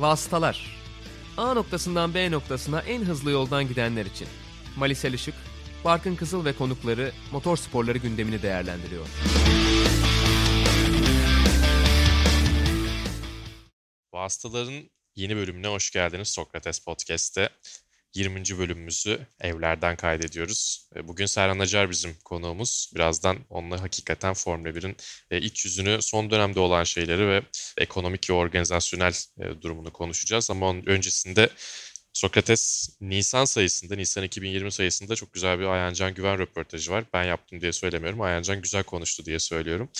Vasıtalar A noktasından B noktasına en hızlı yoldan gidenler için. Malisel Işık, Barkın Kızıl ve konukları motor sporları gündemini değerlendiriyor. Vasıtaların yeni bölümüne hoş geldiniz Sokrates Podcast'te. 20. bölümümüzü evlerden kaydediyoruz. Bugün Serhan Acar bizim konuğumuz. Birazdan onunla hakikaten Formula 1'in e, iç yüzünü, son dönemde olan şeyleri ve ekonomik ve organizasyonel e, durumunu konuşacağız. Ama onun öncesinde Sokrates Nisan sayısında, Nisan 2020 sayısında çok güzel bir Ayancan Güven röportajı var. Ben yaptım diye söylemiyorum. Ayancan güzel konuştu diye söylüyorum.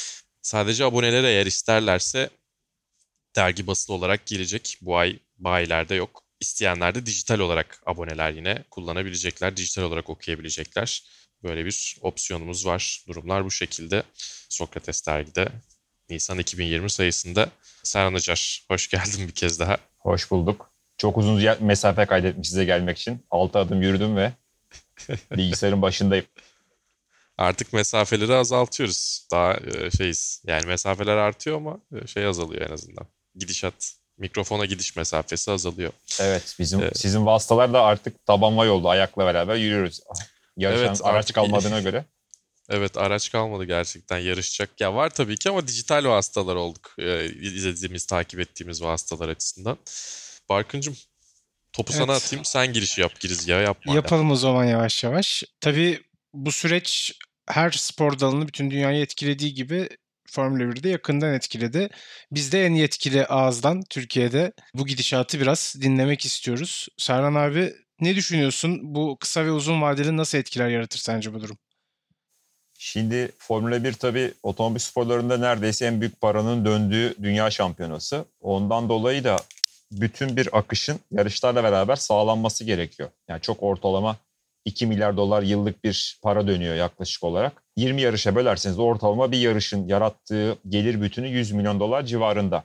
Sadece abonelere eğer isterlerse dergi basılı olarak gelecek. Bu ay bayilerde yok. İsteyenler de dijital olarak aboneler yine kullanabilecekler. Dijital olarak okuyabilecekler. Böyle bir opsiyonumuz var. Durumlar bu şekilde. Sokrates dergide Nisan 2020 sayısında. Serhan Acar, hoş geldin bir kez daha. Hoş bulduk. Çok uzun mesafe kaydetmiş size gelmek için. 6 adım yürüdüm ve bilgisayarın başındayım. Artık mesafeleri azaltıyoruz. Daha e, şeyiz. Yani mesafeler artıyor ama e, şey azalıyor en azından. Gidişat mikrofona gidiş mesafesi azalıyor. Evet bizim evet. sizin vasıtalar da artık tabanma yolda ayakla beraber yürüyoruz. Yarışan evet, araç artık... kalmadığına göre. Evet araç kalmadı gerçekten yarışacak. Ya var tabii ki ama dijital vasıtalar olduk. Ee, izlediğimiz, takip ettiğimiz vasıtalar açısından. Barkıncım topu evet. sana atayım sen girişi yap girizgahı yapma. Yapalım ya. o zaman yavaş yavaş. Tabii bu süreç her spor dalını bütün dünyayı etkilediği gibi Formula 1'de yakından etkiledi. Biz de en yetkili ağızdan Türkiye'de bu gidişatı biraz dinlemek istiyoruz. Serhan abi ne düşünüyorsun? Bu kısa ve uzun vadeli nasıl etkiler yaratır sence bu durum? Şimdi Formula 1 tabii otomobil sporlarında neredeyse en büyük paranın döndüğü dünya şampiyonası. Ondan dolayı da bütün bir akışın yarışlarla beraber sağlanması gerekiyor. Yani çok ortalama 2 milyar dolar yıllık bir para dönüyor yaklaşık olarak. 20 yarışa bölerseniz ortalama bir yarışın yarattığı gelir bütünü 100 milyon dolar civarında.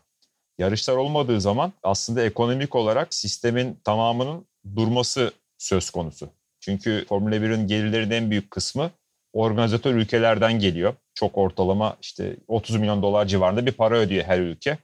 Yarışlar olmadığı zaman aslında ekonomik olarak sistemin tamamının durması söz konusu. Çünkü Formula 1'in gelirlerinin en büyük kısmı organizatör ülkelerden geliyor. Çok ortalama işte 30 milyon dolar civarında bir para ödüyor her ülke.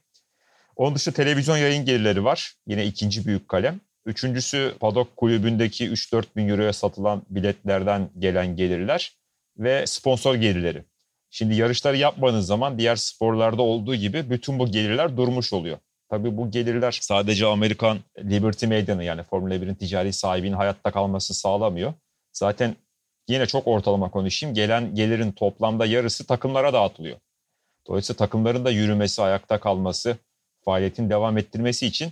Onun dışında televizyon yayın gelirleri var. Yine ikinci büyük kalem. Üçüncüsü Padok kulübündeki 3-4 bin euroya satılan biletlerden gelen gelirler ve sponsor gelirleri. Şimdi yarışları yapmadığınız zaman diğer sporlarda olduğu gibi bütün bu gelirler durmuş oluyor. Tabii bu gelirler sadece Amerikan Liberty Meydanı yani Formula 1'in ticari sahibinin hayatta kalmasını sağlamıyor. Zaten yine çok ortalama konuşayım. Gelen gelirin toplamda yarısı takımlara dağıtılıyor. Dolayısıyla takımların da yürümesi, ayakta kalması, faaliyetin devam ettirmesi için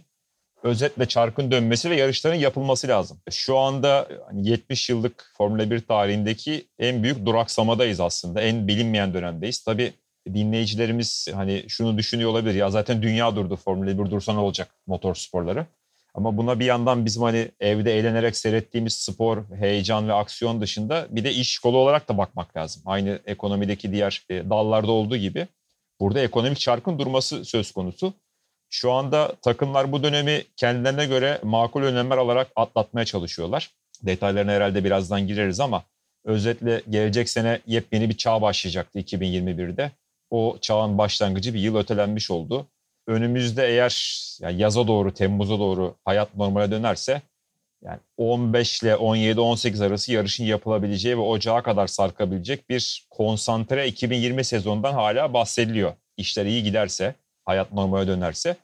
özetle çarkın dönmesi ve yarışların yapılması lazım. Şu anda 70 hani yıllık Formula 1 tarihindeki en büyük duraksamadayız aslında. En bilinmeyen dönemdeyiz. Tabii dinleyicilerimiz hani şunu düşünüyor olabilir. Ya zaten dünya durdu Formula 1 dursa ne olacak motor sporları. Ama buna bir yandan bizim hani evde eğlenerek seyrettiğimiz spor, heyecan ve aksiyon dışında bir de iş kolu olarak da bakmak lazım. Aynı ekonomideki diğer e, dallarda olduğu gibi burada ekonomik çarkın durması söz konusu. Şu anda takımlar bu dönemi kendilerine göre makul önlemler alarak atlatmaya çalışıyorlar. Detaylarına herhalde birazdan gireriz ama özetle gelecek sene yepyeni bir çağ başlayacaktı 2021'de. O çağın başlangıcı bir yıl ötelenmiş oldu. Önümüzde eğer yani yaza doğru, Temmuz'a doğru hayat normale dönerse yani 15 ile 17-18 arası yarışın yapılabileceği ve ocağa kadar sarkabilecek bir konsantre 2020 sezonundan hala bahsediliyor. İşler iyi giderse hayat normale dönerse.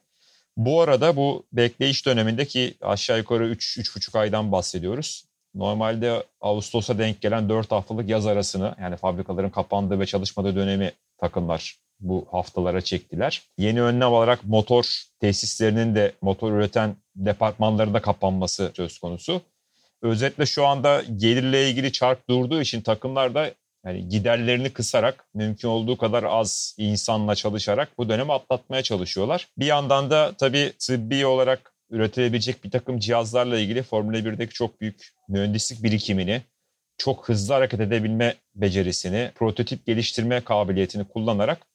Bu arada bu bekleyiş dönemindeki aşağı yukarı 3-3,5 aydan bahsediyoruz. Normalde Ağustos'a denk gelen 4 haftalık yaz arasını yani fabrikaların kapandığı ve çalışmadığı dönemi takımlar bu haftalara çektiler. Yeni önlem olarak motor tesislerinin de motor üreten departmanların da kapanması söz konusu. Özetle şu anda gelirle ilgili çark durduğu için takımlar da yani giderlerini kısarak mümkün olduğu kadar az insanla çalışarak bu dönemi atlatmaya çalışıyorlar. Bir yandan da tabii tıbbi olarak üretilebilecek bir takım cihazlarla ilgili Formula 1'deki çok büyük mühendislik birikimini, çok hızlı hareket edebilme becerisini, prototip geliştirme kabiliyetini kullanarak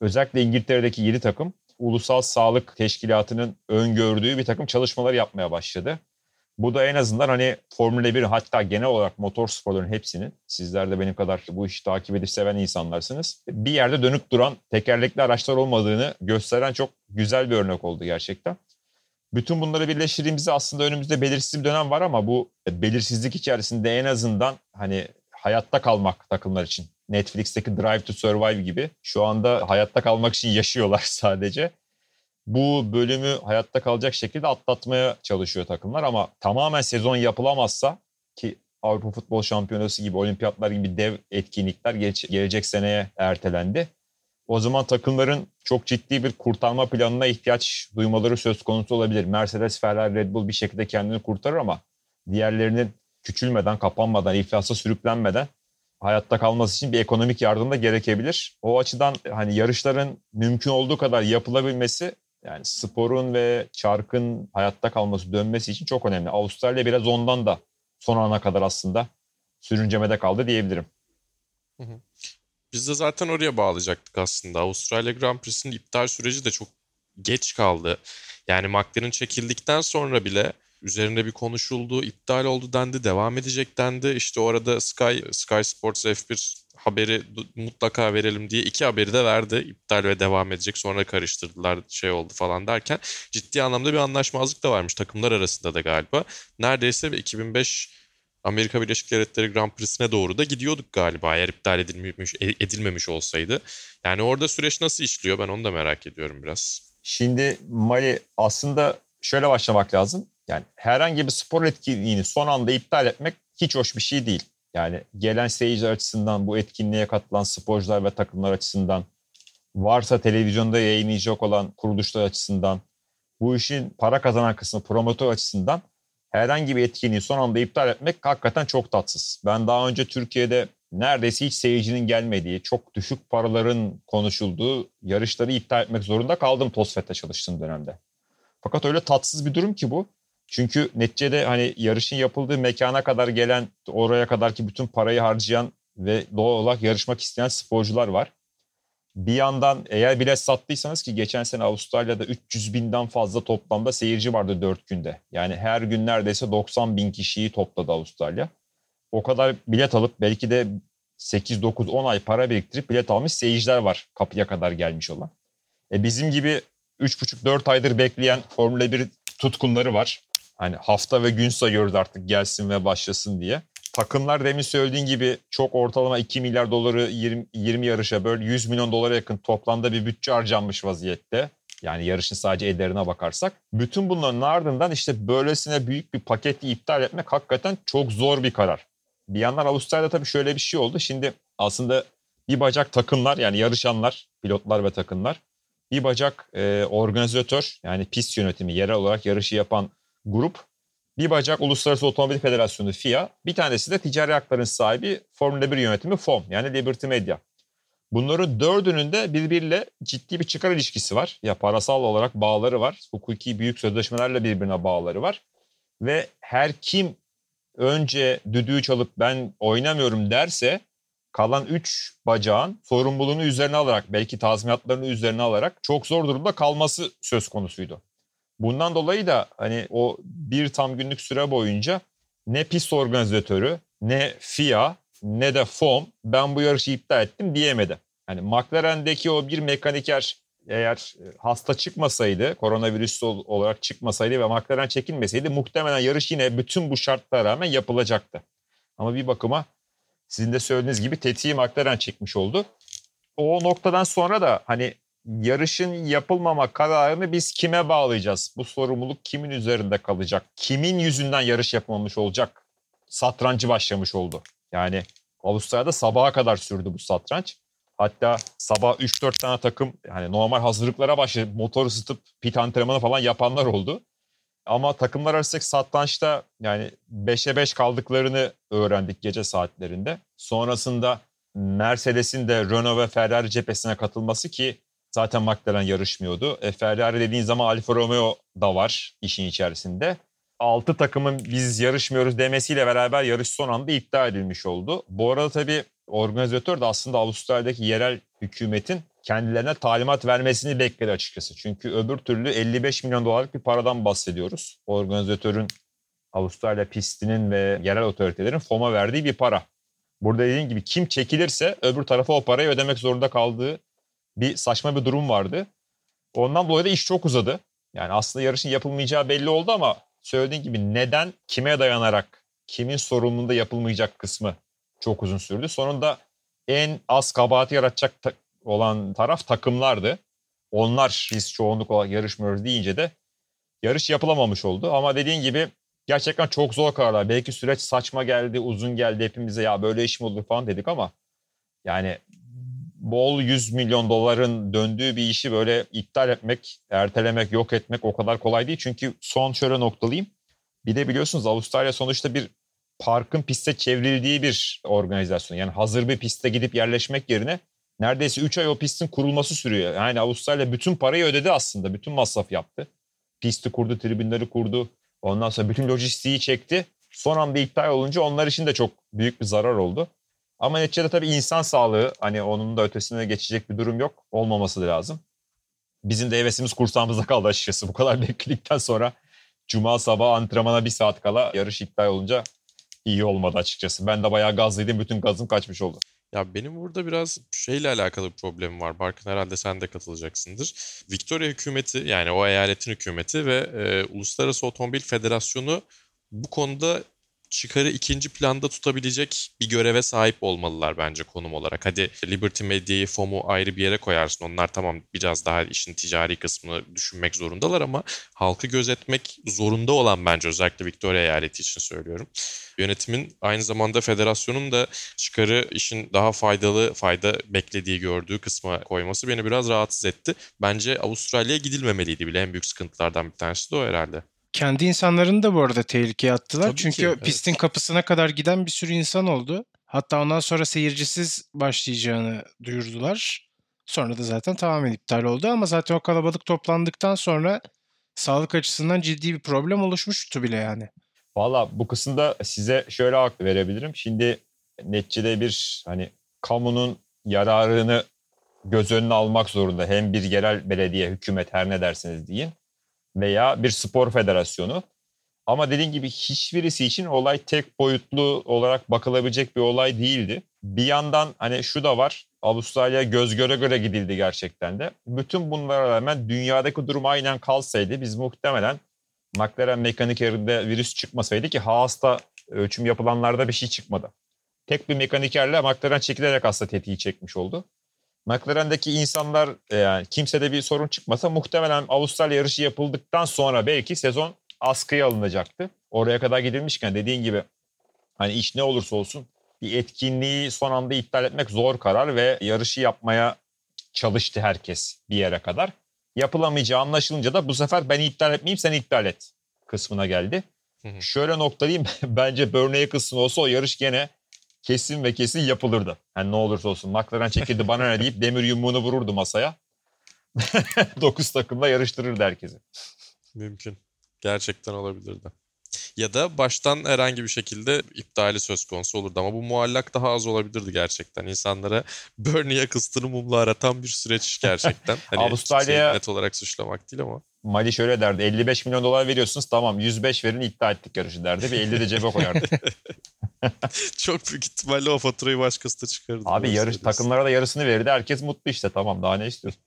özellikle İngiltere'deki 7 takım Ulusal Sağlık Teşkilatı'nın öngördüğü bir takım çalışmalar yapmaya başladı. Bu da en azından hani Formula 1 hatta genel olarak motor sporların hepsinin sizler de benim kadar bu işi takip edip seven insanlarsınız. Bir yerde dönüp duran tekerlekli araçlar olmadığını gösteren çok güzel bir örnek oldu gerçekten. Bütün bunları birleştirdiğimizde aslında önümüzde belirsiz bir dönem var ama bu belirsizlik içerisinde en azından hani hayatta kalmak takımlar için. Netflix'teki Drive to Survive gibi şu anda hayatta kalmak için yaşıyorlar sadece. Bu bölümü hayatta kalacak şekilde atlatmaya çalışıyor takımlar ama tamamen sezon yapılamazsa ki Avrupa Futbol Şampiyonası gibi, olimpiyatlar gibi dev etkinlikler gelecek seneye ertelendi. O zaman takımların çok ciddi bir kurtarma planına ihtiyaç duymaları söz konusu olabilir. Mercedes, Ferrari, Red Bull bir şekilde kendini kurtarır ama diğerlerinin küçülmeden, kapanmadan, iflasa sürüklenmeden hayatta kalması için bir ekonomik yardım da gerekebilir. O açıdan hani yarışların mümkün olduğu kadar yapılabilmesi yani sporun ve çarkın hayatta kalması, dönmesi için çok önemli. Avustralya biraz ondan da son ana kadar aslında sürüncemede kaldı diyebilirim. Biz de zaten oraya bağlayacaktık aslında. Avustralya Grand Prix'sinin iptal süreci de çok geç kaldı. Yani McLaren çekildikten sonra bile üzerinde bir konuşuldu, iptal oldu dendi, devam edecek dendi. İşte orada Sky, Sky Sports F1 haberi mutlaka verelim diye iki haberi de verdi. İptal ve devam edecek. Sonra karıştırdılar şey oldu falan derken ciddi anlamda bir anlaşmazlık da varmış takımlar arasında da galiba. Neredeyse 2005 Amerika Birleşik Devletleri Grand Prix'sine doğru da gidiyorduk galiba eğer iptal edilmemiş, e, edilmemiş olsaydı. Yani orada süreç nasıl işliyor ben onu da merak ediyorum biraz. Şimdi Mali aslında şöyle başlamak lazım. Yani herhangi bir spor etkinliğini son anda iptal etmek hiç hoş bir şey değil. Yani gelen seyirciler açısından, bu etkinliğe katılan sporcular ve takımlar açısından, varsa televizyonda yayınlayacak olan kuruluşlar açısından, bu işin para kazanan kısmı promotör açısından herhangi bir etkinliği son anda iptal etmek hakikaten çok tatsız. Ben daha önce Türkiye'de neredeyse hiç seyircinin gelmediği, çok düşük paraların konuşulduğu yarışları iptal etmek zorunda kaldım TOSFET'te çalıştığım dönemde. Fakat öyle tatsız bir durum ki bu. Çünkü neticede hani yarışın yapıldığı mekana kadar gelen, oraya kadar ki bütün parayı harcayan ve doğal olarak yarışmak isteyen sporcular var. Bir yandan eğer bilet sattıysanız ki geçen sene Avustralya'da 300 binden fazla toplamda seyirci vardı 4 günde. Yani her gün neredeyse 90 bin kişiyi topladı Avustralya. O kadar bilet alıp belki de 8, 9, 10 ay para biriktirip bilet almış seyirciler var kapıya kadar gelmiş olan. E bizim gibi 3,5-4 aydır bekleyen Formula 1 tutkunları var. Hani hafta ve gün sayıyoruz artık gelsin ve başlasın diye. Takımlar demin söylediğin gibi çok ortalama 2 milyar doları 20, 20 yarışa böyle 100 milyon dolara yakın toplamda bir bütçe harcanmış vaziyette. Yani yarışın sadece ederine bakarsak. Bütün bunların ardından işte böylesine büyük bir paketi iptal etmek hakikaten çok zor bir karar. Bir yandan Avustralya'da tabii şöyle bir şey oldu. Şimdi aslında bir bacak takımlar yani yarışanlar, pilotlar ve takımlar. Bir bacak e, organizatör yani pist yönetimi yerel olarak yarışı yapan grup. Bir bacak Uluslararası Otomobil Federasyonu FIA. Bir tanesi de ticari hakların sahibi Formula 1 yönetimi FOM yani Liberty Media. Bunların dördünün de birbiriyle ciddi bir çıkar ilişkisi var. Ya parasal olarak bağları var. Hukuki büyük sözleşmelerle birbirine bağları var. Ve her kim önce düdüğü çalıp ben oynamıyorum derse kalan 3 bacağın sorumluluğunu üzerine alarak belki tazminatlarını üzerine alarak çok zor durumda kalması söz konusuydu. Bundan dolayı da hani o bir tam günlük süre boyunca ne pist organizatörü ne FIA ne de FOM ben bu yarışı iptal ettim diyemedi. Hani McLaren'deki o bir mekaniker eğer e, hasta çıkmasaydı, koronavirüs olarak çıkmasaydı ve McLaren çekilmeseydi muhtemelen yarış yine bütün bu şartlara rağmen yapılacaktı. Ama bir bakıma sizin de söylediğiniz gibi tetiği McLaren çekmiş oldu. O noktadan sonra da hani yarışın yapılmama kararını biz kime bağlayacağız? Bu sorumluluk kimin üzerinde kalacak? Kimin yüzünden yarış yapmamış olacak? Satrancı başlamış oldu. Yani Avustralya'da sabaha kadar sürdü bu satranç. Hatta sabah 3-4 tane takım yani normal hazırlıklara başladı. Motor ısıtıp pit antrenmanı falan yapanlar oldu. Ama takımlar arasındaki satrançta yani 5'e 5 kaldıklarını öğrendik gece saatlerinde. Sonrasında Mercedes'in de Renault ve Ferrari cephesine katılması ki Zaten McLaren yarışmıyordu. E, Ferrari dediğin zaman Alfa Romeo da var işin içerisinde. 6 takımın biz yarışmıyoruz demesiyle beraber yarış son anda iptal edilmiş oldu. Bu arada tabii organizatör de aslında Avustralya'daki yerel hükümetin kendilerine talimat vermesini bekledi açıkçası. Çünkü öbür türlü 55 milyon dolarlık bir paradan bahsediyoruz. Organizatörün Avustralya pistinin ve yerel otoritelerin FOM'a verdiği bir para. Burada dediğim gibi kim çekilirse öbür tarafa o parayı ödemek zorunda kaldığı bir saçma bir durum vardı. Ondan dolayı da iş çok uzadı. Yani aslında yarışın yapılmayacağı belli oldu ama söylediğin gibi neden, kime dayanarak, kimin sorumluluğunda yapılmayacak kısmı çok uzun sürdü. Sonunda en az kabahati yaratacak ta- olan taraf takımlardı. Onlar biz çoğunluk olarak yarışmıyoruz deyince de yarış yapılamamış oldu. Ama dediğin gibi gerçekten çok zor kararlar. Belki süreç saçma geldi, uzun geldi hepimize ya böyle iş mi olur falan dedik ama yani bol 100 milyon doların döndüğü bir işi böyle iptal etmek, ertelemek, yok etmek o kadar kolay değil. Çünkü son şöyle noktalayayım. Bir de biliyorsunuz Avustralya sonuçta bir parkın piste çevrildiği bir organizasyon. Yani hazır bir piste gidip yerleşmek yerine neredeyse 3 ay o pistin kurulması sürüyor. Yani Avustralya bütün parayı ödedi aslında. Bütün masraf yaptı. Pisti kurdu, tribünleri kurdu. Ondan sonra bütün lojistiği çekti. Son anda iptal olunca onlar için de çok büyük bir zarar oldu. Ama neticede tabii insan sağlığı hani onun da ötesine geçecek bir durum yok. Olmaması da lazım. Bizim de hevesimiz kursağımızda kaldı açıkçası. Bu kadar bekledikten sonra Cuma sabah antrenmana bir saat kala yarış iptal olunca iyi olmadı açıkçası. Ben de bayağı gazlıydım. Bütün gazım kaçmış oldu. Ya benim burada biraz şeyle alakalı bir problemim var. Barkın herhalde sen de katılacaksındır. Victoria hükümeti yani o eyaletin hükümeti ve e, Uluslararası Otomobil Federasyonu bu konuda çıkarı ikinci planda tutabilecek bir göreve sahip olmalılar bence konum olarak. Hadi Liberty Media'yı, FOM'u ayrı bir yere koyarsın. Onlar tamam biraz daha işin ticari kısmını düşünmek zorundalar ama halkı gözetmek zorunda olan bence özellikle Victoria eyaleti için söylüyorum. Yönetimin aynı zamanda federasyonun da çıkarı işin daha faydalı, fayda beklediği gördüğü kısma koyması beni biraz rahatsız etti. Bence Avustralya'ya gidilmemeliydi bile. En büyük sıkıntılardan bir tanesi de o herhalde. Kendi insanlarını da bu arada tehlikeye attılar. Tabii Çünkü ki, evet. pistin kapısına kadar giden bir sürü insan oldu. Hatta ondan sonra seyircisiz başlayacağını duyurdular. Sonra da zaten tamamen iptal oldu ama zaten o kalabalık toplandıktan sonra sağlık açısından ciddi bir problem oluşmuştu bile yani. Valla bu kısımda size şöyle hak verebilirim. Şimdi neticede bir hani kamunun yararını göz önüne almak zorunda. Hem bir yerel belediye, hükümet her ne derseniz deyin veya bir spor federasyonu. Ama dediğim gibi hiçbirisi için olay tek boyutlu olarak bakılabilecek bir olay değildi. Bir yandan hani şu da var. Avustralya göz göre göre gidildi gerçekten de. Bütün bunlara rağmen dünyadaki durum aynen kalsaydı biz muhtemelen McLaren mekanik yerinde virüs çıkmasaydı ki Haas'ta ölçüm yapılanlarda bir şey çıkmadı. Tek bir mekanikerle McLaren çekilerek aslında tetiği çekmiş oldu. McLaren'deki insanlar e, yani kimsede bir sorun çıkmasa muhtemelen Avustralya yarışı yapıldıktan sonra belki sezon askıya alınacaktı. Oraya kadar gidilmişken dediğin gibi hani iş ne olursa olsun bir etkinliği son anda iptal etmek zor karar ve yarışı yapmaya çalıştı herkes bir yere kadar. Yapılamayacağı anlaşılınca da bu sefer ben iptal etmeyeyim sen iptal et kısmına geldi. Hı hı. Şöyle noktalayayım bence Burnley kısmı olsa o yarış gene kesin ve kesin yapılırdı. Yani ne olursa olsun McLaren çekildi bana ne deyip demir yumruğunu vururdu masaya. 9 takımla yarıştırırdı herkesi. Mümkün. Gerçekten olabilirdi. Ya da baştan herhangi bir şekilde iptali söz konusu olurdu ama bu muallak daha az olabilirdi gerçekten. İnsanlara Bernie'ye kıstını mumla aratan bir süreç gerçekten. Hani Avustralya'ya- kimseyi net olarak suçlamak değil ama. Mali şöyle derdi 55 milyon dolar veriyorsunuz tamam 105 verin iddia ettik yarışı derdi ve 50 de cebe koyardı. Çok büyük ihtimalle o faturayı başkası da çıkarırdı. Abi yarış takımlara da yarısını verirdi herkes mutlu işte tamam daha ne istiyorsun?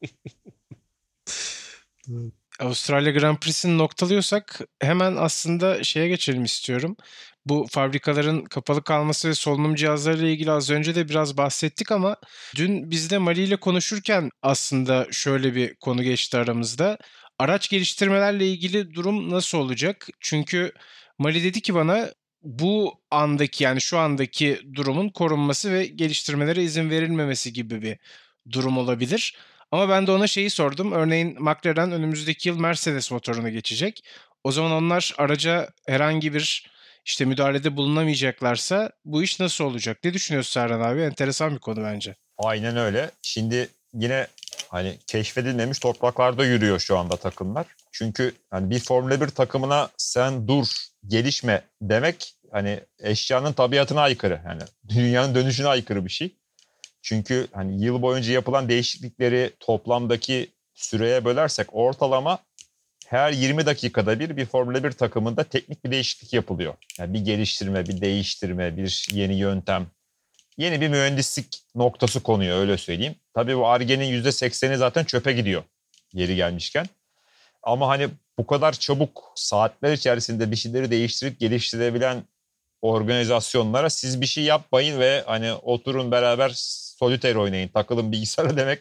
Avustralya Grand Prix'sini noktalıyorsak hemen aslında şeye geçelim istiyorum. Bu fabrikaların kapalı kalması ve solunum cihazlarıyla ilgili az önce de biraz bahsettik ama dün biz de Mali ile konuşurken aslında şöyle bir konu geçti aramızda. Araç geliştirmelerle ilgili durum nasıl olacak? Çünkü Mali dedi ki bana bu andaki yani şu andaki durumun korunması ve geliştirmelere izin verilmemesi gibi bir durum olabilir. Ama ben de ona şeyi sordum. Örneğin McLaren önümüzdeki yıl Mercedes motoruna geçecek. O zaman onlar araca herhangi bir işte müdahalede bulunamayacaklarsa bu iş nasıl olacak? Ne düşünüyorsun Serhan abi? Enteresan bir konu bence. Aynen öyle. Şimdi yine hani keşfedilmemiş topraklarda yürüyor şu anda takımlar. Çünkü hani bir Formula 1 takımına sen dur, gelişme demek hani eşyanın tabiatına aykırı. Yani dünyanın dönüşüne aykırı bir şey. Çünkü hani yıl boyunca yapılan değişiklikleri toplamdaki süreye bölersek ortalama her 20 dakikada bir bir Formula 1 takımında teknik bir değişiklik yapılıyor. Yani bir geliştirme, bir değiştirme, bir yeni yöntem, yeni bir mühendislik noktası konuyor öyle söyleyeyim. Tabii bu Arge'nin %80'i zaten çöpe gidiyor yeri gelmişken. Ama hani bu kadar çabuk saatler içerisinde bir şeyleri değiştirip geliştirebilen organizasyonlara siz bir şey yapmayın ve hani oturun beraber solitaire oynayın, takılın bilgisayara demek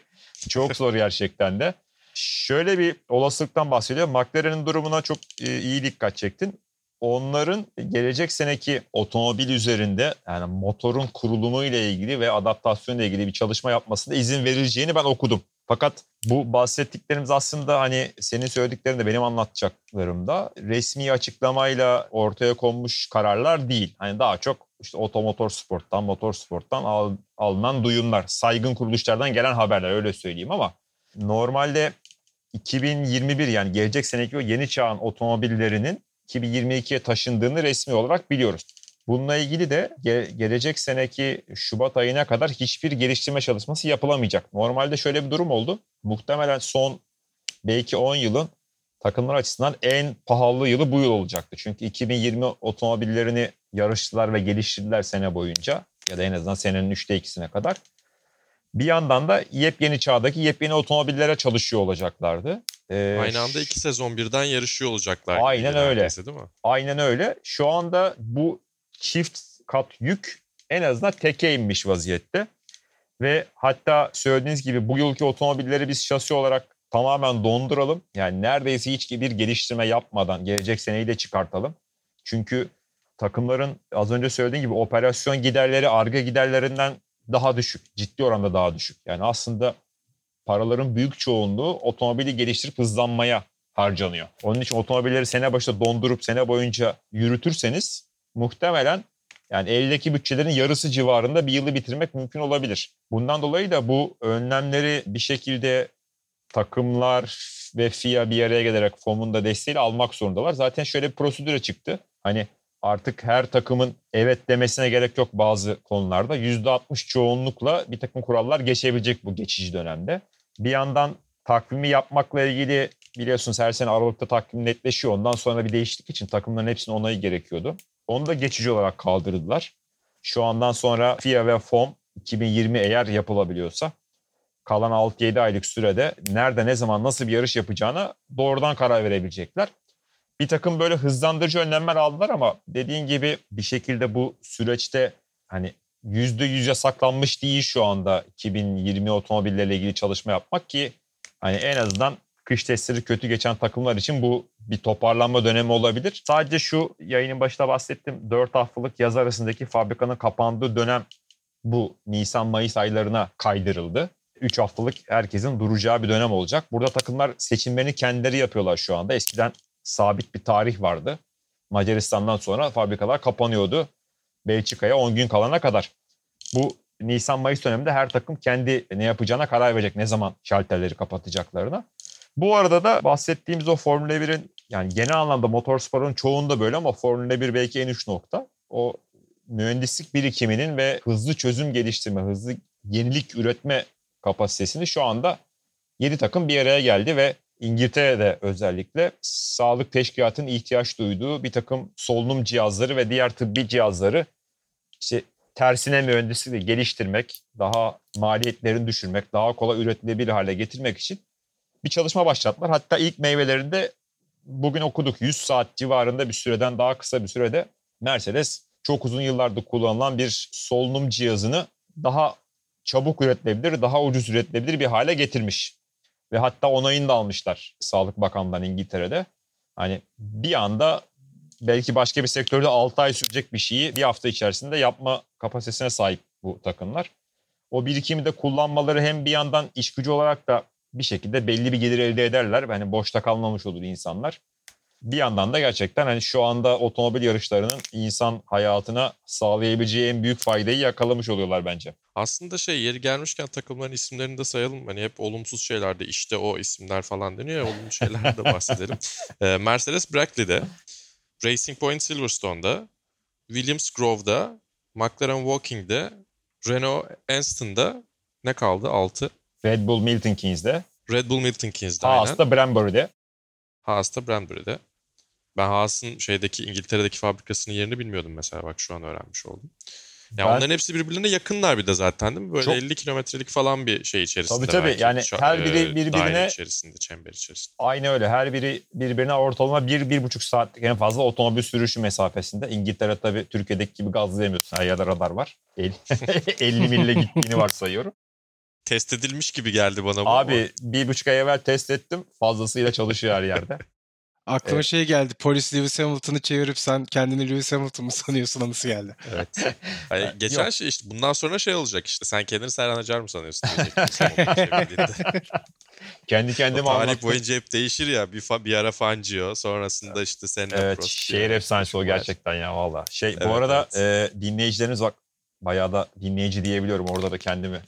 çok zor gerçekten de. Şöyle bir olasılıktan bahsediyor. McLaren'in durumuna çok e, iyi dikkat çektin. Onların gelecek seneki otomobil üzerinde yani motorun kurulumu ile ilgili ve adaptasyon ile ilgili bir çalışma yapmasına izin verileceğini ben okudum. Fakat bu bahsettiklerimiz aslında hani senin söylediklerin de benim anlatacaklarımda resmi açıklamayla ortaya konmuş kararlar değil. Hani daha çok işte otomotor sporttan, motor sporttan al, alınan duyumlar, saygın kuruluşlardan gelen haberler öyle söyleyeyim ama normalde 2021 yani gelecek seneki o yeni çağın otomobillerinin 2022'ye taşındığını resmi olarak biliyoruz. Bununla ilgili de ge- gelecek seneki Şubat ayına kadar hiçbir geliştirme çalışması yapılamayacak. Normalde şöyle bir durum oldu. Muhtemelen son belki 10 yılın takımlar açısından en pahalı yılı bu yıl olacaktı. Çünkü 2020 otomobillerini yarıştılar ve geliştirdiler sene boyunca ya da en azından senenin 3'te 2'sine kadar. Bir yandan da yepyeni çağdaki yepyeni otomobillere çalışıyor olacaklardı. Ee, Aynı anda iki sezon birden yarışıyor olacaklar. Aynen öyle. Değil mi? Aynen öyle. Şu anda bu çift kat yük en azından teke inmiş vaziyette. Ve hatta söylediğiniz gibi bu yılki otomobilleri biz şasi olarak tamamen donduralım. Yani neredeyse hiç bir geliştirme yapmadan gelecek seneyi de çıkartalım. Çünkü takımların az önce söylediğim gibi operasyon giderleri arge giderlerinden daha düşük. Ciddi oranda daha düşük. Yani aslında paraların büyük çoğunluğu otomobili geliştirip hızlanmaya harcanıyor. Onun için otomobilleri sene başında dondurup sene boyunca yürütürseniz muhtemelen yani eldeki bütçelerin yarısı civarında bir yılı bitirmek mümkün olabilir. Bundan dolayı da bu önlemleri bir şekilde takımlar ve FIA bir araya gelerek FOM'un da desteğiyle almak zorundalar. Zaten şöyle bir prosedüre çıktı. Hani artık her takımın evet demesine gerek yok bazı konularda. %60 çoğunlukla bir takım kurallar geçebilecek bu geçici dönemde. Bir yandan takvimi yapmakla ilgili biliyorsunuz her sene Aralık'ta takvim netleşiyor. Ondan sonra bir değişiklik için takımların hepsinin onayı gerekiyordu. Onu da geçici olarak kaldırdılar. Şu andan sonra FIA ve FOM 2020 eğer yapılabiliyorsa kalan 6-7 aylık sürede nerede ne zaman nasıl bir yarış yapacağına doğrudan karar verebilecekler. Bir takım böyle hızlandırıcı önlemler aldılar ama dediğin gibi bir şekilde bu süreçte hani %100'e saklanmış değil şu anda 2020 otomobillerle ilgili çalışma yapmak ki hani en azından kış testleri kötü geçen takımlar için bu bir toparlanma dönemi olabilir. Sadece şu yayının başında bahsettim 4 haftalık yaz arasındaki fabrikanın kapandığı dönem bu Nisan-Mayıs aylarına kaydırıldı. 3 haftalık herkesin duracağı bir dönem olacak. Burada takımlar seçimlerini kendileri yapıyorlar şu anda. Eskiden sabit bir tarih vardı. Macaristan'dan sonra fabrikalar kapanıyordu. Belçika'ya 10 gün kalana kadar. Bu Nisan-Mayıs döneminde her takım kendi ne yapacağına karar verecek. Ne zaman şalterleri kapatacaklarına. Bu arada da bahsettiğimiz o Formula 1'in yani genel anlamda motorsporun çoğunda böyle ama Formula 1 belki en üç nokta. O mühendislik birikiminin ve hızlı çözüm geliştirme, hızlı yenilik üretme kapasitesini şu anda 7 takım bir araya geldi ve İngiltere'de özellikle sağlık teşkilatının ihtiyaç duyduğu bir takım solunum cihazları ve diğer tıbbi cihazları işte tersine mühendisliği geliştirmek, daha maliyetlerini düşürmek, daha kolay üretilebilir hale getirmek için bir çalışma başlattılar. Hatta ilk meyvelerinde bugün okuduk 100 saat civarında bir süreden daha kısa bir sürede Mercedes çok uzun yıllardır kullanılan bir solunum cihazını daha çabuk üretilebilir, daha ucuz üretilebilir bir hale getirmiş. Ve hatta onayını da almışlar Sağlık Bakanlığı'ndan İngiltere'de. Hani bir anda belki başka bir sektörde 6 ay sürecek bir şeyi bir hafta içerisinde yapma kapasitesine sahip bu takımlar. O birikimi de kullanmaları hem bir yandan iş gücü olarak da bir şekilde belli bir gelir elde ederler. Hani boşta kalmamış olur insanlar. Bir yandan da gerçekten hani şu anda otomobil yarışlarının insan hayatına sağlayabileceği en büyük faydayı yakalamış oluyorlar bence. Aslında şey yeri gelmişken takımların isimlerini de sayalım. Hani hep olumsuz şeylerde işte o isimler falan deniyor ya olumlu şeyler de bahsedelim. Ee, Mercedes Brackley'de, Racing Point Silverstone'da, Williams Grove'da, McLaren Walking'de, Renault Anston'da ne kaldı? 6. Red Bull Milton Keynes'de. Red Bull Milton Keynes'de Haas'ta aynen. Branbury'de. Haas'ta Branbury'de. Ben Haas'ın şeydeki İngiltere'deki fabrikasının yerini bilmiyordum mesela bak şu an öğrenmiş oldum. Ya Ben- onların hepsi birbirlerine yakınlar bir de zaten değil mi? Böyle Çok- 50 kilometrelik falan bir şey içerisinde. Tabii, tabii. belki. Yani her biri e, birbirine- içerisinde, çember içerisinde. Aynı öyle. Her biri birbirine ortalama bir, bir buçuk saatlik en fazla otomobil sürüşü mesafesinde. İngiltere tabii Türkiye'deki gibi gazlayamıyorsun. Her yerde radar var. El- 50 mille gittiğini varsayıyorum. Test edilmiş gibi geldi bana bu. Abi bir buçuk ay evvel test ettim. Fazlasıyla çalışıyor her yerde. Aklıma Evet. şey geldi. Polis Lewis Hamilton'ı çevirip sen kendini Lewis Hamilton mı sanıyorsun anısı geldi. Evet. Hayır, Yani geçen yok. şey işte bundan sonra şey olacak işte sen kendini Serhan Acar mı sanıyorsun. Kendi kendime tarih anlattım. boyunca hep değişir ya. Bir, fa- bir ara Fangio sonrasında işte Senna Evet Prost şehir efsanesi o gerçekten ya valla. Şey Evet, bu arada evet. e, dinleyicileriniz bak bayağı da dinleyici diyebiliyorum orada da kendimi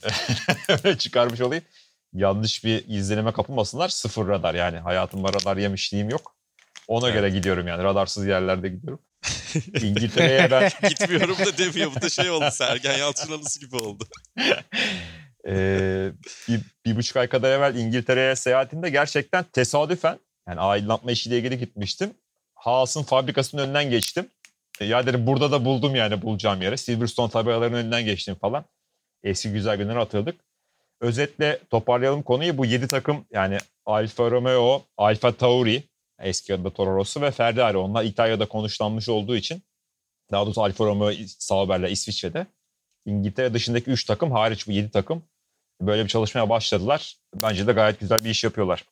çıkarmış olayım. Yanlış bir izlenime kapılmasınlar. Sıfır radar yani hayatımda radar yemişliğim yok. Ona Evet. göre gidiyorum yani radarsız yerlerde gidiyorum. İngiltere'ye ben Gitmiyorum da demiyor. Bu da şey oldu. Sergen Yalçın anısı gibi oldu. e, bir, bir buçuk ay kadar evvel İngiltere'ye seyahatimde gerçekten tesadüfen yani aydınlatma işiyle ilgili gitmiştim. Haas'ın fabrikasının önünden geçtim. E, Ya dedim burada da buldum yani bulacağım yere. Silverstone tabelalarının önünden geçtim falan. Eski güzel günleri hatırladık. Özetle toparlayalım konuyu. Bu 7 takım yani Alfa Romeo, Alfa Tauri, eski adı Toro Rosso ve Ferrari. Onlar İtalya'da konuşlanmış olduğu için daha doğrusu Alfa Romeo Sauber'le İsviçre'de. İngiltere dışındaki 3 takım hariç bu 7 takım böyle bir çalışmaya başladılar. Bence de gayet güzel bir iş yapıyorlar.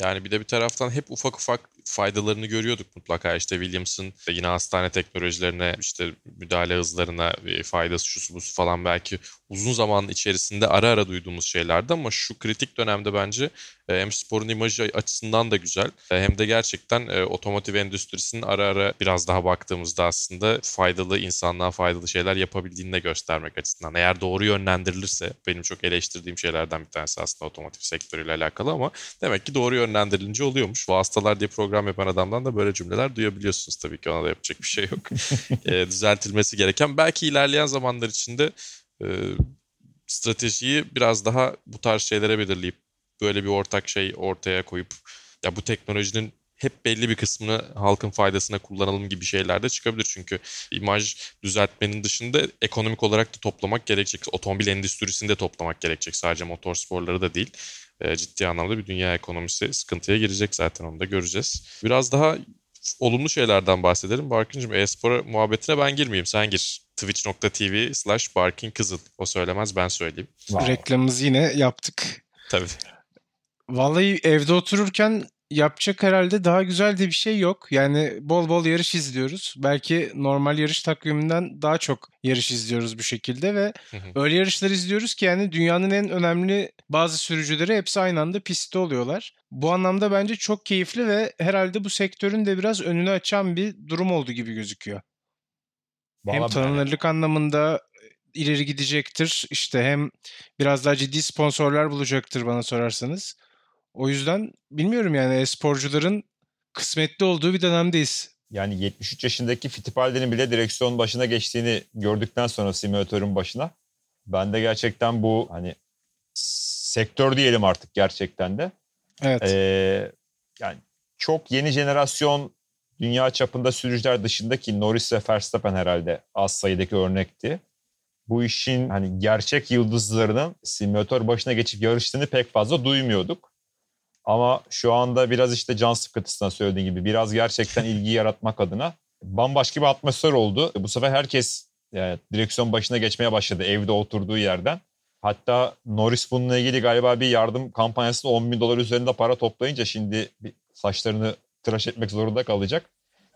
Yani bir de bir taraftan hep ufak ufak faydalarını görüyorduk mutlaka. İşte Williams'ın yine hastane teknolojilerine, işte müdahale hızlarına e, faydası şusu busu falan belki uzun zaman içerisinde ara ara duyduğumuz şeylerdi ama şu kritik dönemde bence e, hem sporun imajı açısından da güzel e, hem de gerçekten otomotiv endüstrisinin ara ara biraz daha baktığımızda aslında faydalı, insanlığa faydalı şeyler yapabildiğini de göstermek açısından. Eğer doğru yönlendirilirse benim çok eleştirdiğim şeylerden bir tanesi aslında otomotiv sektörüyle alakalı ama demek ki doğru yönlendirilince oluyormuş. Vasıtalar diye program yapan adamdan da böyle cümleler duyabiliyorsunuz tabii ki ona da yapacak bir şey yok. E, düzeltilmesi gereken belki ilerleyen zamanlar içinde e, stratejiyi biraz daha bu tarz şeylere belirleyip böyle bir ortak şey ortaya koyup ya bu teknolojinin hep belli bir kısmını halkın faydasına kullanalım gibi şeyler de çıkabilir. Çünkü imaj düzeltmenin dışında ekonomik olarak da toplamak gerekecek. Otomobil endüstrisini de toplamak gerekecek. Sadece motor sporları da değil. E, ciddi anlamda bir dünya ekonomisi sıkıntıya girecek zaten onu da göreceğiz. Biraz daha olumlu şeylerden bahsedelim. Barkıncığım e-spora muhabbetine ben girmeyeyim. Sen gir. Twitch.tv slash Barkin Kızıl. O söylemez ben söyleyeyim. Wow. Reklamımızı yine yaptık. Tabii. Vallahi evde otururken yapacak herhalde daha güzel de bir şey yok. Yani bol bol yarış izliyoruz. Belki normal yarış takviminden daha çok yarış izliyoruz bu şekilde ve öyle yarışlar izliyoruz ki yani dünyanın en önemli bazı sürücüleri hepsi aynı anda pistte oluyorlar. Bu anlamda bence çok keyifli ve herhalde bu sektörün de biraz önünü açan bir durum oldu gibi gözüküyor. Hem Vallahi tanınırlık anlamında ileri gidecektir. İşte hem biraz daha ciddi sponsorlar bulacaktır bana sorarsanız. O yüzden bilmiyorum yani e-sporcuların kısmetli olduğu bir dönemdeyiz. Yani 73 yaşındaki Fittipaldi'nin bile direksiyon başına geçtiğini gördükten sonra simülatörün başına ben de gerçekten bu hani sektör diyelim artık gerçekten de. Evet. Ee, yani çok yeni jenerasyon dünya çapında sürücüler dışındaki Norris ve Verstappen herhalde az sayıdaki örnekti. Bu işin hani gerçek yıldızlarının simülatör başına geçip yarıştığını pek fazla duymuyorduk. Ama şu anda biraz işte can sıkıntısından söylediğin gibi biraz gerçekten ilgi yaratmak adına bambaşka bir atmosfer oldu. Bu sefer herkes yani direksiyon başına geçmeye başladı evde oturduğu yerden. Hatta Norris bununla ilgili galiba bir yardım kampanyasında 10 bin dolar üzerinde para toplayınca şimdi saçlarını tıraş etmek zorunda kalacak.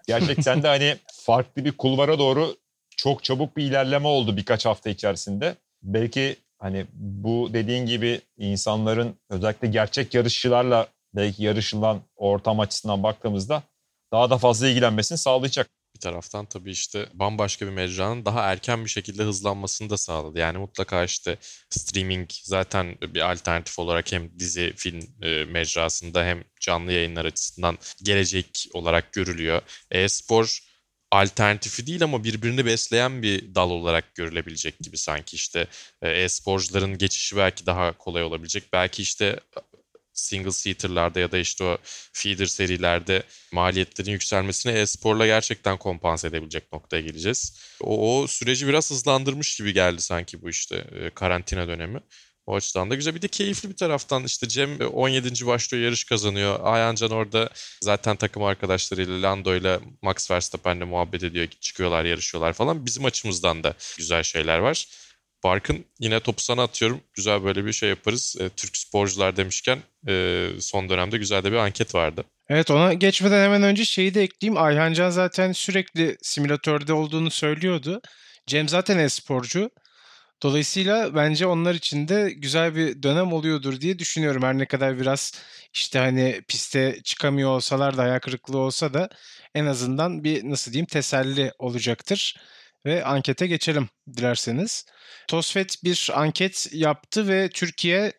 Gerçekten de hani farklı bir kulvara doğru çok çabuk bir ilerleme oldu birkaç hafta içerisinde. Belki hani bu dediğin gibi insanların özellikle gerçek yarışçılarla belki yarışılan ortam açısından baktığımızda daha da fazla ilgilenmesini sağlayacak. Bir taraftan tabii işte bambaşka bir mecranın daha erken bir şekilde hızlanmasını da sağladı. Yani mutlaka işte streaming zaten bir alternatif olarak hem dizi, film e, mecrasında hem canlı yayınlar açısından gelecek olarak görülüyor. E-spor alternatifi değil ama birbirini besleyen bir dal olarak görülebilecek gibi sanki işte e, e-sporcuların geçişi belki daha kolay olabilecek. Belki işte single seater'larda ya da işte o feeder serilerde maliyetlerin yükselmesini e-sporla gerçekten kompanse edebilecek noktaya geleceğiz. O, o süreci biraz hızlandırmış gibi geldi sanki bu işte e, karantina dönemi. O açıdan da güzel. Bir de keyifli bir taraftan işte Cem 17. başlıyor yarış kazanıyor. Ayhancan orada zaten takım arkadaşlarıyla Lando ile Max Verstappen'le muhabbet ediyor. Çıkıyorlar yarışıyorlar falan. Bizim açımızdan da güzel şeyler var. Barkın yine topu sana atıyorum. Güzel böyle bir şey yaparız. E, Türk sporcular demişken e, son dönemde güzel de bir anket vardı. Evet ona geçmeden hemen önce şeyi de ekleyeyim. Ayhancan zaten sürekli simülatörde olduğunu söylüyordu. Cem zaten e-sporcu. Dolayısıyla bence onlar için de güzel bir dönem oluyordur diye düşünüyorum. Her ne kadar biraz işte hani piste çıkamıyor olsalar da ayak kırıklığı olsa da en azından bir nasıl diyeyim teselli olacaktır. Ve ankete geçelim dilerseniz. Tosfet bir anket yaptı ve Türkiye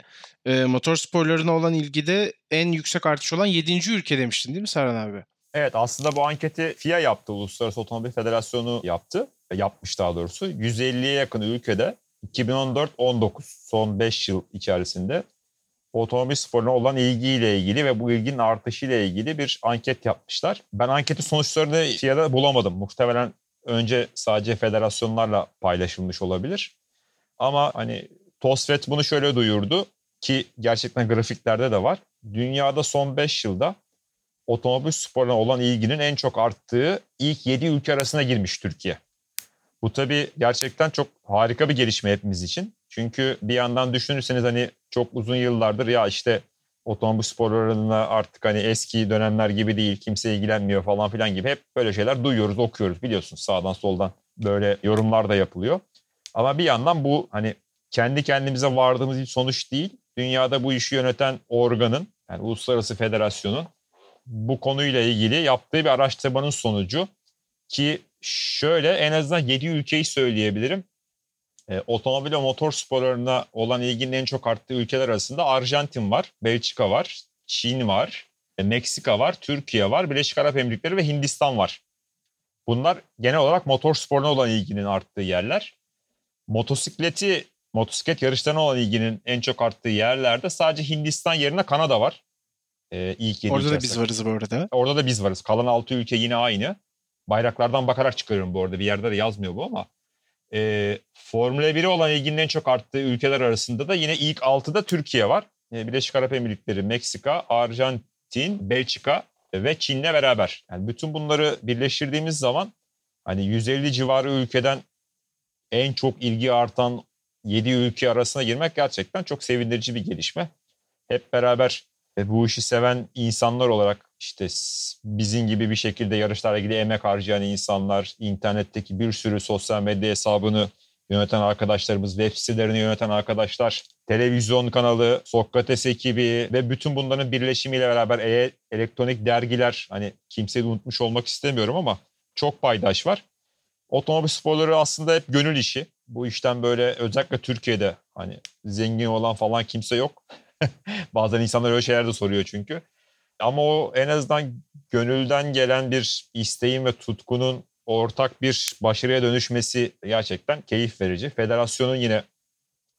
e, motor sporlarına olan ilgide en yüksek artış olan 7. ülke demiştin değil mi Serhan abi? Evet aslında bu anketi FIA yaptı. Uluslararası Otomobil Federasyonu yaptı. Yapmış daha doğrusu. 150'ye yakın ülkede 2014-19 son 5 yıl içerisinde otomobil sporuna olan ilgiyle ilgili ve bu ilginin artışıyla ilgili bir anket yapmışlar. Ben anketin sonuçlarını FIA'da bulamadım. Muhtemelen önce sadece federasyonlarla paylaşılmış olabilir. Ama hani TOSFET bunu şöyle duyurdu ki gerçekten grafiklerde de var. Dünyada son 5 yılda otomobil sporuna olan ilginin en çok arttığı ilk 7 ülke arasına girmiş Türkiye. Bu tabii gerçekten çok harika bir gelişme hepimiz için. Çünkü bir yandan düşünürseniz hani çok uzun yıllardır ya işte otomobil sporlarına artık hani eski dönemler gibi değil kimse ilgilenmiyor falan filan gibi hep böyle şeyler duyuyoruz okuyoruz biliyorsunuz sağdan soldan böyle yorumlar da yapılıyor. Ama bir yandan bu hani kendi kendimize vardığımız bir sonuç değil. Dünyada bu işi yöneten organın yani uluslararası federasyonun bu konuyla ilgili yaptığı bir araştırmanın sonucu ki şöyle en azından 7 ülkeyi söyleyebilirim. E, otomobil ve motor sporlarına olan ilginin en çok arttığı ülkeler arasında Arjantin var, Belçika var, Çin var, e, Meksika var, Türkiye var, Birleşik Arap Emirlikleri ve Hindistan var. Bunlar genel olarak motor sporuna olan ilginin arttığı yerler. Motosikleti, motosiklet yarışlarına olan ilginin en çok arttığı yerlerde sadece Hindistan yerine Kanada var. Ee, ilk yedi Orada da biz varız bu arada. Orada da biz varız. Kalan 6 ülke yine aynı. Bayraklardan bakarak çıkarıyorum bu arada. Bir yerde de yazmıyor bu ama. E, Formula 1'e olan ilginin en çok arttığı ülkeler arasında da yine ilk 6'da Türkiye var. E, Birleşik Arap Emirlikleri, Meksika, Arjantin, Belçika ve Çin'le beraber. Yani bütün bunları birleştirdiğimiz zaman hani 150 civarı ülkeden en çok ilgi artan 7 ülke arasına girmek gerçekten çok sevindirici bir gelişme. Hep beraber e, bu işi seven insanlar olarak işte bizim gibi bir şekilde yarışlarla ilgili emek harcayan insanlar, internetteki bir sürü sosyal medya hesabını yöneten arkadaşlarımız, web sitelerini yöneten arkadaşlar, televizyon kanalı, Sokrates ekibi ve bütün bunların birleşimiyle beraber e elektronik dergiler, hani kimseyi unutmuş olmak istemiyorum ama çok paydaş var. Otomobil sporları aslında hep gönül işi. Bu işten böyle özellikle Türkiye'de hani zengin olan falan kimse yok. Bazen insanlar öyle şeyler de soruyor çünkü. Ama o en azından gönülden gelen bir isteğin ve tutkunun ortak bir başarıya dönüşmesi gerçekten keyif verici. Federasyonun yine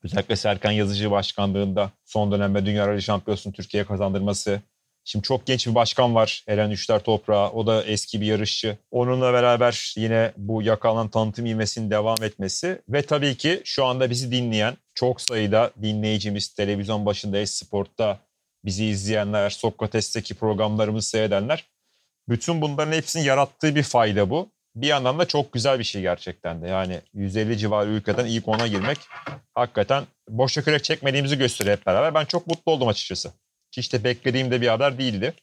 özellikle Serkan Yazıcı başkanlığında son dönemde Dünya Rally Şampiyonası'nı Türkiye'ye kazandırması. Şimdi çok genç bir başkan var Eren Üçler Toprağı. O da eski bir yarışçı. Onunla beraber yine bu yakalanan tanıtım ivmesinin devam etmesi. Ve tabii ki şu anda bizi dinleyen çok sayıda dinleyicimiz televizyon başında Esport'ta bizi izleyenler, Sokrates'teki programlarımızı seyredenler. Bütün bunların hepsinin yarattığı bir fayda bu. Bir yandan da çok güzel bir şey gerçekten de. Yani 150 civarı ülkeden ilk ona girmek hakikaten boşa kürek çekmediğimizi gösteriyor hep beraber. Ben çok mutlu oldum açıkçası. Hiç de beklediğim de bir haber değildi.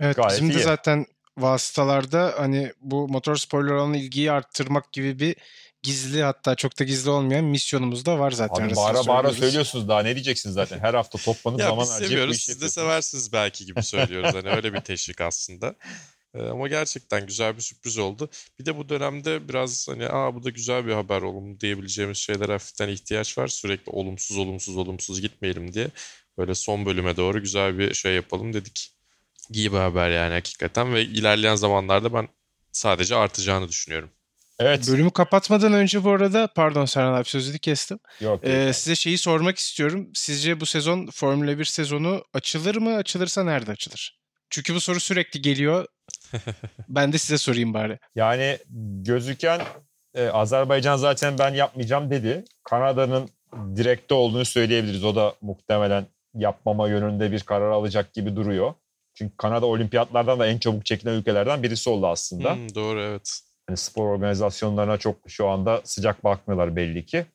Evet Gayet bizim de iyi. zaten vasıtalarda hani bu motor spoiler olan ilgiyi arttırmak gibi bir gizli hatta çok da gizli olmayan misyonumuz da var zaten. Abi bağıra bağıra söylüyorsunuz daha ne diyeceksiniz zaten. Her hafta toplanıp zaman harcayıp seviyoruz, bu Siz de seversiniz belki gibi söylüyoruz. hani öyle bir teşvik aslında. Ee, ama gerçekten güzel bir sürpriz oldu. Bir de bu dönemde biraz hani aa bu da güzel bir haber olumlu diyebileceğimiz şeyler hafiften ihtiyaç var. Sürekli olumsuz olumsuz olumsuz gitmeyelim diye. Böyle son bölüme doğru güzel bir şey yapalım dedik. İyi bir haber yani hakikaten ve ilerleyen zamanlarda ben sadece artacağını düşünüyorum. Evet. Bölümü kapatmadan önce bu arada pardon Serhan abi sözünü kestim. Yok. Ee, yok. size şeyi sormak istiyorum. Sizce bu sezon Formula 1 sezonu açılır mı? Açılırsa nerede açılır? Çünkü bu soru sürekli geliyor. ben de size sorayım bari. Yani gözüken e, Azerbaycan zaten ben yapmayacağım dedi. Kanada'nın direkte olduğunu söyleyebiliriz. O da muhtemelen yapmama yönünde bir karar alacak gibi duruyor. Çünkü Kanada olimpiyatlardan da en çabuk çekilen ülkelerden birisi oldu aslında. Hmm, doğru evet. Yani spor organizasyonlarına çok şu anda sıcak bakmıyorlar belli ki.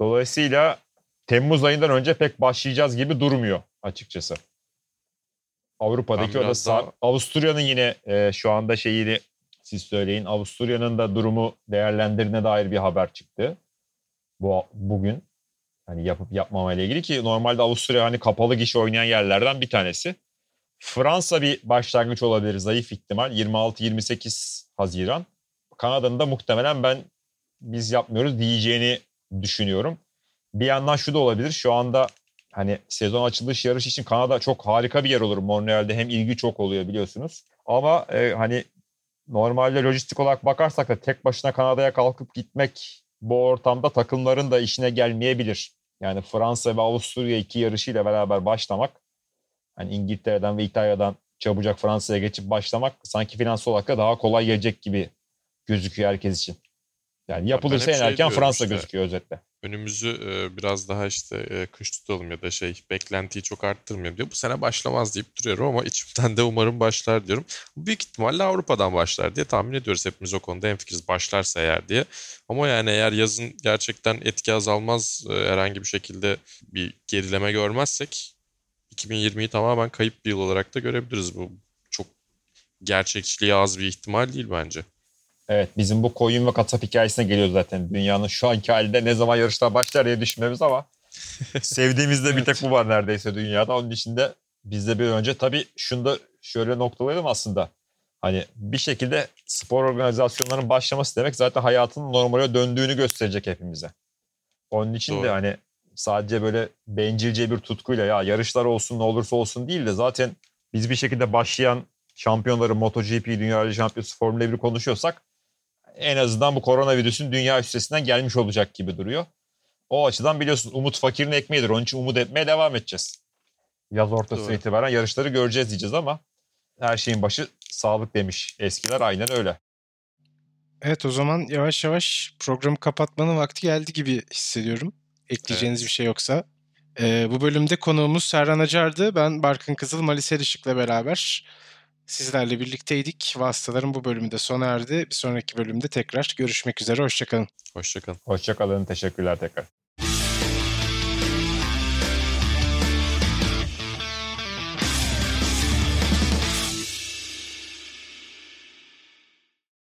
Dolayısıyla Temmuz ayından önce pek başlayacağız gibi durmuyor açıkçası. Avrupa'daki o da daha- Avusturya'nın yine e, şu anda şeyini siz söyleyin. Avusturya'nın da durumu değerlendirine dair bir haber çıktı. Bu bugün hani yapıp yapmama ile ilgili ki normalde Avusturya hani kapalı gişe oynayan yerlerden bir tanesi. Fransa bir başlangıç olabilir zayıf ihtimal 26-28 Haziran. Kanada'nın da muhtemelen ben biz yapmıyoruz diyeceğini düşünüyorum. Bir yandan şu da olabilir. Şu anda hani sezon açılış yarış için Kanada çok harika bir yer olur. Montreal'de hem ilgi çok oluyor biliyorsunuz. Ama e, hani normalde lojistik olarak bakarsak da tek başına Kanada'ya kalkıp gitmek bu ortamda takımların da işine gelmeyebilir. Yani Fransa ve Avusturya iki yarışıyla beraber başlamak hani İngiltere'den ve İtalya'dan çabucak Fransa'ya geçip başlamak sanki finansal olarak da daha kolay gelecek gibi gözüküyor herkes için. Yani yapılırsa en şey erken diyorum Fransa işte. gözüküyor özetle. Önümüzü e, biraz daha işte e, kış tutalım ya da şey beklentiyi çok arttırmayalım diyor. Bu sene başlamaz deyip duruyorum ama içimden de umarım başlar diyorum. Büyük ihtimalle Avrupa'dan başlar diye tahmin ediyoruz. Hepimiz o konuda hemfikiriz başlarsa eğer diye. Ama yani eğer yazın gerçekten etki azalmaz e, herhangi bir şekilde bir gerileme görmezsek 2020'yi tamamen kayıp bir yıl olarak da görebiliriz. Bu çok gerçekçiliği az bir ihtimal değil bence. Evet bizim bu koyun ve kasap hikayesine geliyor zaten. Dünyanın şu anki halinde ne zaman yarışlar başlar diye düşünmemiz ama sevdiğimizde bir tek bu var neredeyse dünyada. Onun içinde bizde bir önce tabii şunu da şöyle noktalayalım aslında. Hani bir şekilde spor organizasyonlarının başlaması demek zaten hayatın normale döndüğünü gösterecek hepimize. Onun için Doğru. de hani sadece böyle bencilce bir tutkuyla ya yarışlar olsun ne olursa olsun değil de zaten biz bir şekilde başlayan şampiyonları MotoGP, Dünya Rally Şampiyonası, Formula 1'i konuşuyorsak en azından bu koronavirüsün dünya üstesinden gelmiş olacak gibi duruyor. O açıdan biliyorsunuz umut fakirin ekmeğidir. Onun için umut etmeye devam edeceğiz. Yaz ortasına Doğru. itibaren yarışları göreceğiz diyeceğiz ama her şeyin başı sağlık demiş eskiler aynen öyle. Evet o zaman yavaş yavaş programı kapatmanın vakti geldi gibi hissediyorum. Ekleyeceğiniz Evet. bir şey yoksa. Ee, bu bölümde konuğumuz Serhan Acar'dı. Ben Barkın Kızıl, Malis Erişik'le beraber sizlerle birlikteydik. Vasıtaların bu bölümü de sona erdi. Bir sonraki bölümde tekrar görüşmek üzere. Hoşçakalın. Hoşçakalın. Hoşçakalın. Teşekkürler tekrar.